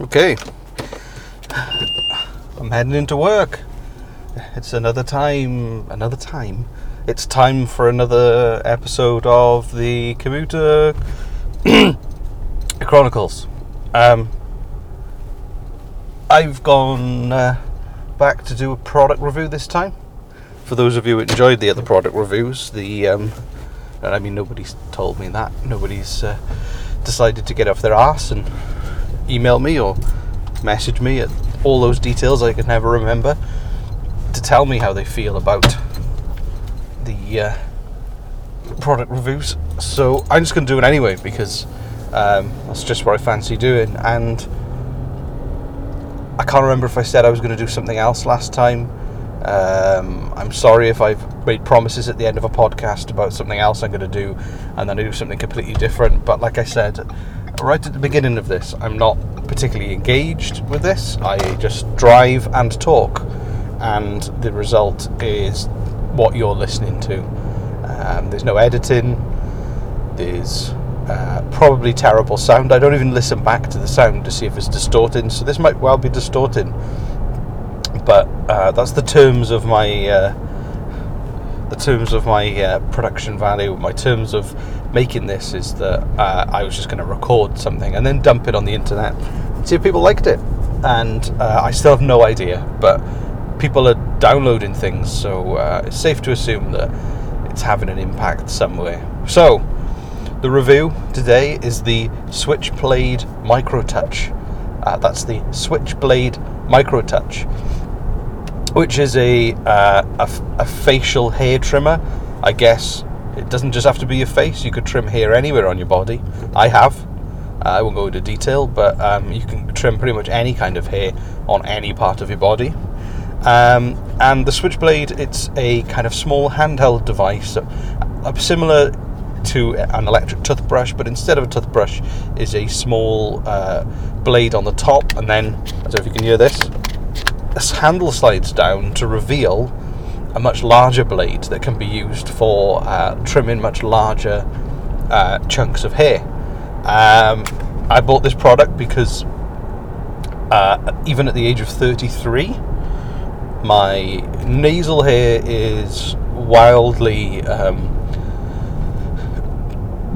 Okay. I'm heading into work. It's another time, another time. It's time for another episode of the Commuter Chronicles. Um, I've gone uh, back to do a product review this time. For those of you who enjoyed the other product reviews, the um, I mean nobody's told me that nobody's uh, decided to get off their ass and email me or message me at all those details I can never remember to tell me how they feel about the uh, product reviews. So I'm just going to do it anyway because um, that's just what I fancy doing. And I can't remember if I said I was going to do something else last time. Um, I'm sorry if I've made promises at the end of a podcast about something else I'm going to do and then I do something completely different. But like I said, right at the beginning of this, I'm not particularly engaged with this. I just drive and talk, and the result is what you're listening to. Um, there's no editing, there's uh, probably terrible sound. I don't even listen back to the sound to see if it's distorting, so this might well be distorting. But uh, that's the terms of my. Uh, the terms of my uh, production value, my terms of making this is that uh, I was just going to record something and then dump it on the internet, see if people liked it. And uh, I still have no idea, but people are downloading things, so uh, it's safe to assume that it's having an impact somewhere. So, the review today is the Switchblade Micro Touch. Uh, that's the Switchblade Micro Touch which is a, uh, a, a facial hair trimmer. I guess it doesn't just have to be your face. You could trim hair anywhere on your body. I have. Uh, I won't go into detail, but um, you can trim pretty much any kind of hair on any part of your body. Um, and the Switchblade, it's a kind of small handheld device, uh, similar to an electric toothbrush, but instead of a toothbrush, is a small uh, blade on the top, and then I don't know if you can hear this handle slides down to reveal a much larger blade that can be used for uh, trimming much larger uh, chunks of hair. Um, I bought this product because uh, even at the age of 33, my nasal hair is wildly um,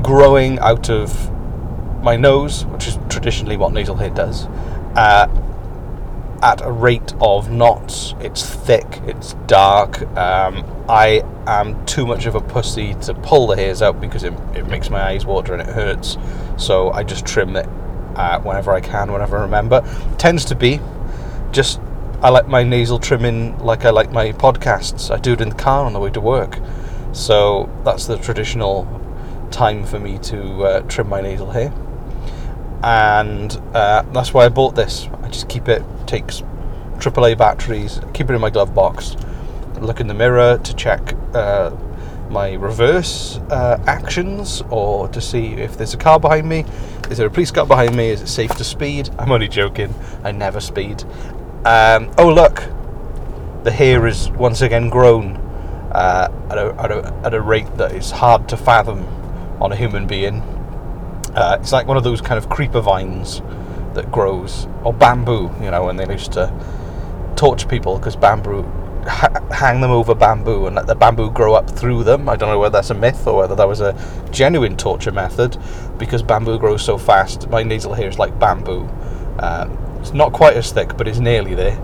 growing out of my nose, which is traditionally what nasal hair does. Uh, at a rate of knots. It's thick, it's dark. Um, I am too much of a pussy to pull the hairs out because it, it makes my eyes water and it hurts. So I just trim it uh, whenever I can, whenever I remember. Tends to be just I like my nasal trimming like I like my podcasts. I do it in the car on the way to work. So that's the traditional time for me to uh, trim my nasal hair. And uh, that's why I bought this. I just keep it takes AAA batteries, keep it in my glove box, look in the mirror to check uh, my reverse uh, actions or to see if there's a car behind me. Is there a police car behind me? Is it safe to speed? I'm only joking. I never speed. Um, oh, look. The hair is once again grown uh, at, a, at, a, at, a, rate that is hard to fathom on a human being. Uh, it's like one of those kind of creeper vines that grows, or bamboo, you know, and they used to torture people because bamboo, ha- hang them over bamboo and let the bamboo grow up through them. I don't know whether that's a myth or whether that was a genuine torture method because bamboo grows so fast. My nasal hair is like bamboo. Um, it's not quite as thick, but it's nearly there.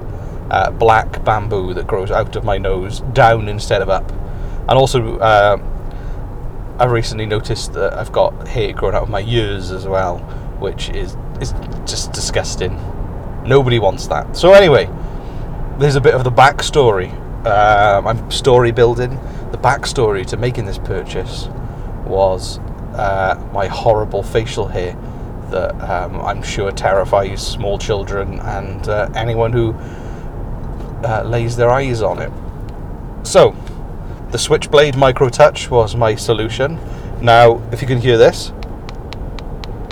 Uh, black bamboo that grows out of my nose, down instead of up. And also, uh, I recently noticed that I've got hair growing out of my ears as well, which is is just disgusting. Nobody wants that. So anyway, there's a bit of the backstory. Um, I'm story building. The backstory to making this purchase was uh, my horrible facial hair that um, I'm sure terrifies small children and uh, anyone who uh, lays their eyes on it. So, the Switchblade Micro Touch was my solution. Now, if you can hear this,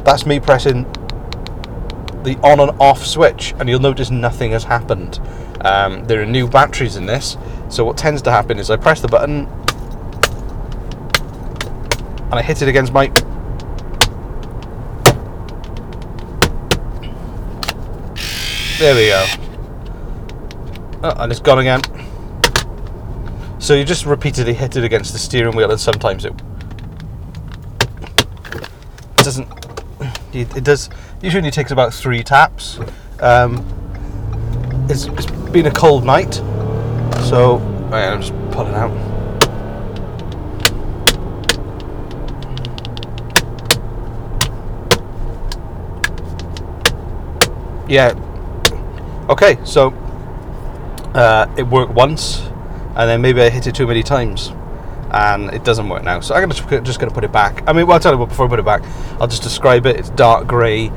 that's me pressing the on and off switch, and you'll notice nothing has happened. Um, there are new batteries in this, so what tends to happen is I press the button and I hit it against my There we go. Oh, and it's gone again. So you just repeatedly hit it against the steering wheel, and sometimes it doesn't. It, does. Usually takes about three taps. Um, it's, it's been a cold night, so I'm just pulling out. Yeah. Okay, so uh, it worked once, and then maybe I hit it too many times, and it doesn't work now. So I'm just, just going to put it back. I mean, well, I'll tell you what, before I put it back, I'll just describe it. It's dark grey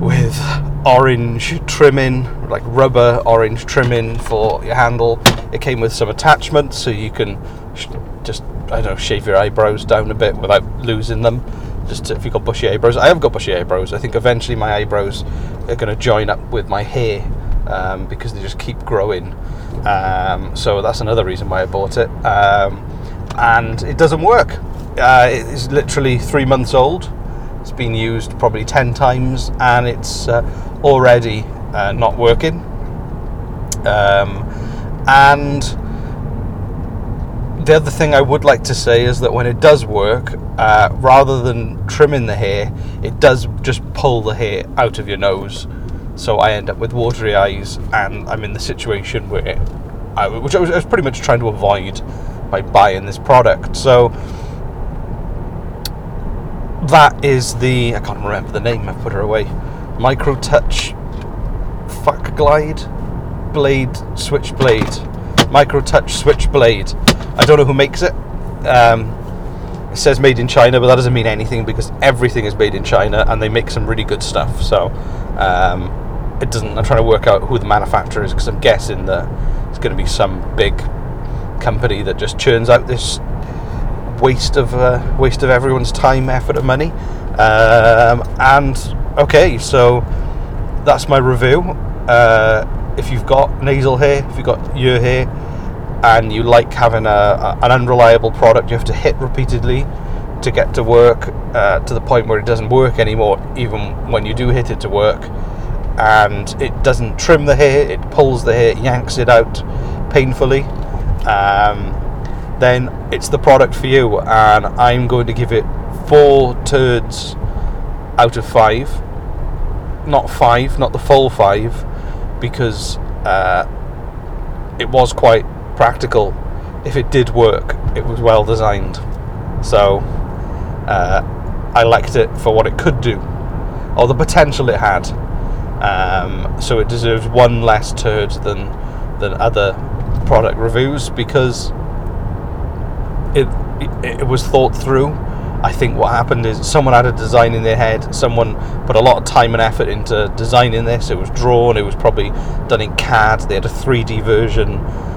with orange trimming, like rubber orange trimming for your handle. It came with some attachments so you can sh- just, I don't know, shave your eyebrows down a bit without losing them. Just to, if you've got bushy eyebrows. I have got bushy eyebrows. I think eventually my eyebrows are going to join up with my hair um, because they just keep growing. Um, so that's another reason why I bought it. Um, and it doesn't work. Uh, it's literally three months old. It's been used probably 10 times and it's uh, already uh, not working. Um, and the other thing I would like to say is that when it does work, uh, rather than trimming the hair, it does just pull the hair out of your nose. So I end up with watery eyes, and I'm in the situation where, I, which I was, I was pretty much trying to avoid by buying this product. So that is the I can't remember the name. I put her away. Micro Touch Fuck Glide Blade Switchblade. Micro Touch Switchblade. I don't know who makes it. Um, it says made in China, but that doesn't mean anything because everything is made in China and they make some really good stuff. So um, it doesn't. I'm trying to work out who the manufacturer is because I'm guessing that it's going to be some big company that just churns out this waste of uh, waste of everyone's time, effort, and money. Um, and okay, so that's my review. Uh, if you've got nasal hair, if you've got ear hair, and you like having a, an unreliable product, you have to hit repeatedly to get to work uh, to the point where it doesn't work anymore, even when you do hit it to work. And it doesn't trim the hair, it pulls the hair, yanks it out painfully. Um, then it's the product for you. And I'm going to give it four turds out of five. Not five, not the full five, because uh, it was quite practical. If it did work, it was well designed. So uh, I liked it for what it could do, or the potential it had. Um, so it deserves one less turd than than other product reviews because it, it, it was thought through. I think what happened is someone had a design in their head. Someone put a lot of time and effort into designing this. It was drawn. It was probably done in CAD. They had a 3D version.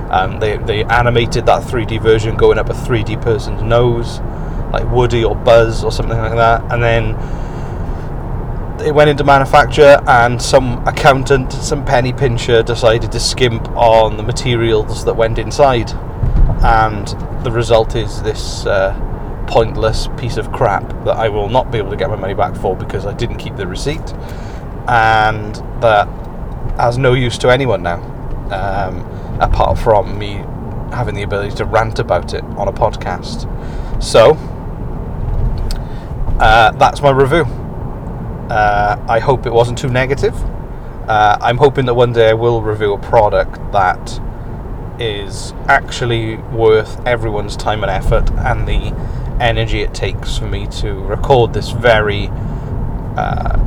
Um, they they animated that 3D version going up a 3D person's nose, like Woody or Buzz or something like that. And then it went into manufacture, and some accountant, some penny pincher, decided to skimp on the materials that went inside, and the result is this. Uh, pointless piece of crap that I will not be able to get my money back for because I didn't keep the receipt, and that has no use to anyone now, um, apart from me having the ability to rant about it on a podcast. So, uh, that's my review. Uh, I hope it wasn't too negative. Uh, I'm hoping that one day I will review a product that is actually worth everyone's time and effort and the energy it takes for me to record this very, uh,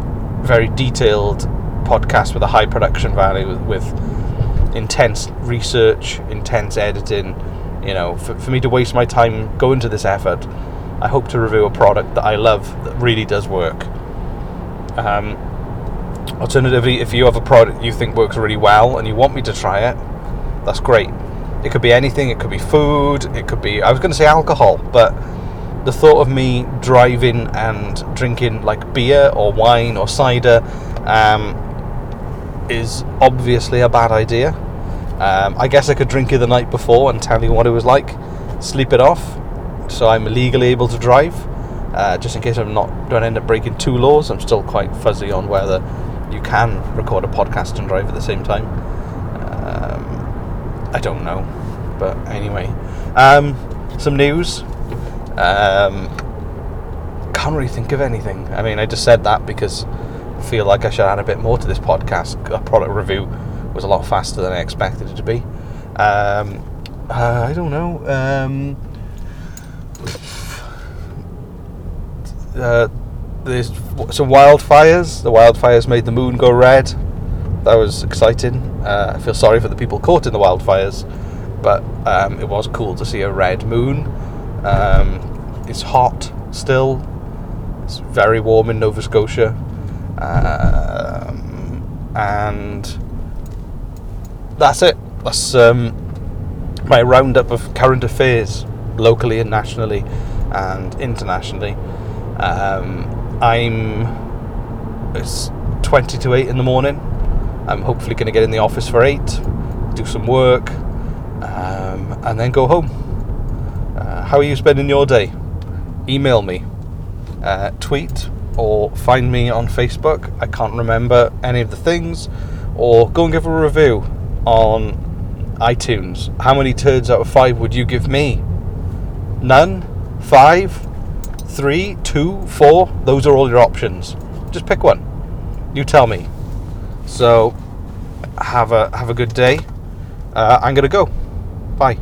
very detailed podcast with a high production value, with, with intense research, intense editing. You know, for, for me to waste my time going to this effort, I hope to review a product that I love that really does work. Um, alternatively, if you have a product you think works really well and you want me to try it, that's great. It could be anything. It could be food. It could be. I was going to say alcohol, but the thought of me driving and drinking like beer or wine or cider um, is obviously a bad idea. Um, I guess I could drink it the night before and tell you what it was like, sleep it off, so I'm legally able to drive. Uh, just in case I'm not don't end up breaking two laws. I'm still quite fuzzy on whether you can record a podcast and drive at the same time. Um, I don't know, but anyway, um, some news. Um, can't really think of anything. I mean, I just said that because I feel like I should add a bit more to this podcast. A product review was a lot faster than I expected it to be. Um, uh, I don't know. Um, uh, there's some wildfires. The wildfires made the moon go red. That was exciting. Uh, I feel sorry for the people caught in the wildfires, but um, it was cool to see a red moon. Um, it's hot still. It's very warm in Nova Scotia, um, and that's it. That's um, my roundup of current affairs, locally and nationally, and internationally. Um, I'm it's 20 to 8 in the morning. I'm hopefully going to get in the office for 8, do some work, um, and then go home. Uh, how are you spending your day? Email me, uh, tweet, or find me on Facebook. I can't remember any of the things. Or go and give a review on iTunes. How many turds out of five would you give me? None? Five? Three, two, four. Those are all your options. Just pick one. You tell me. So have a have a good day. Uh, I'm gonna go. Bye.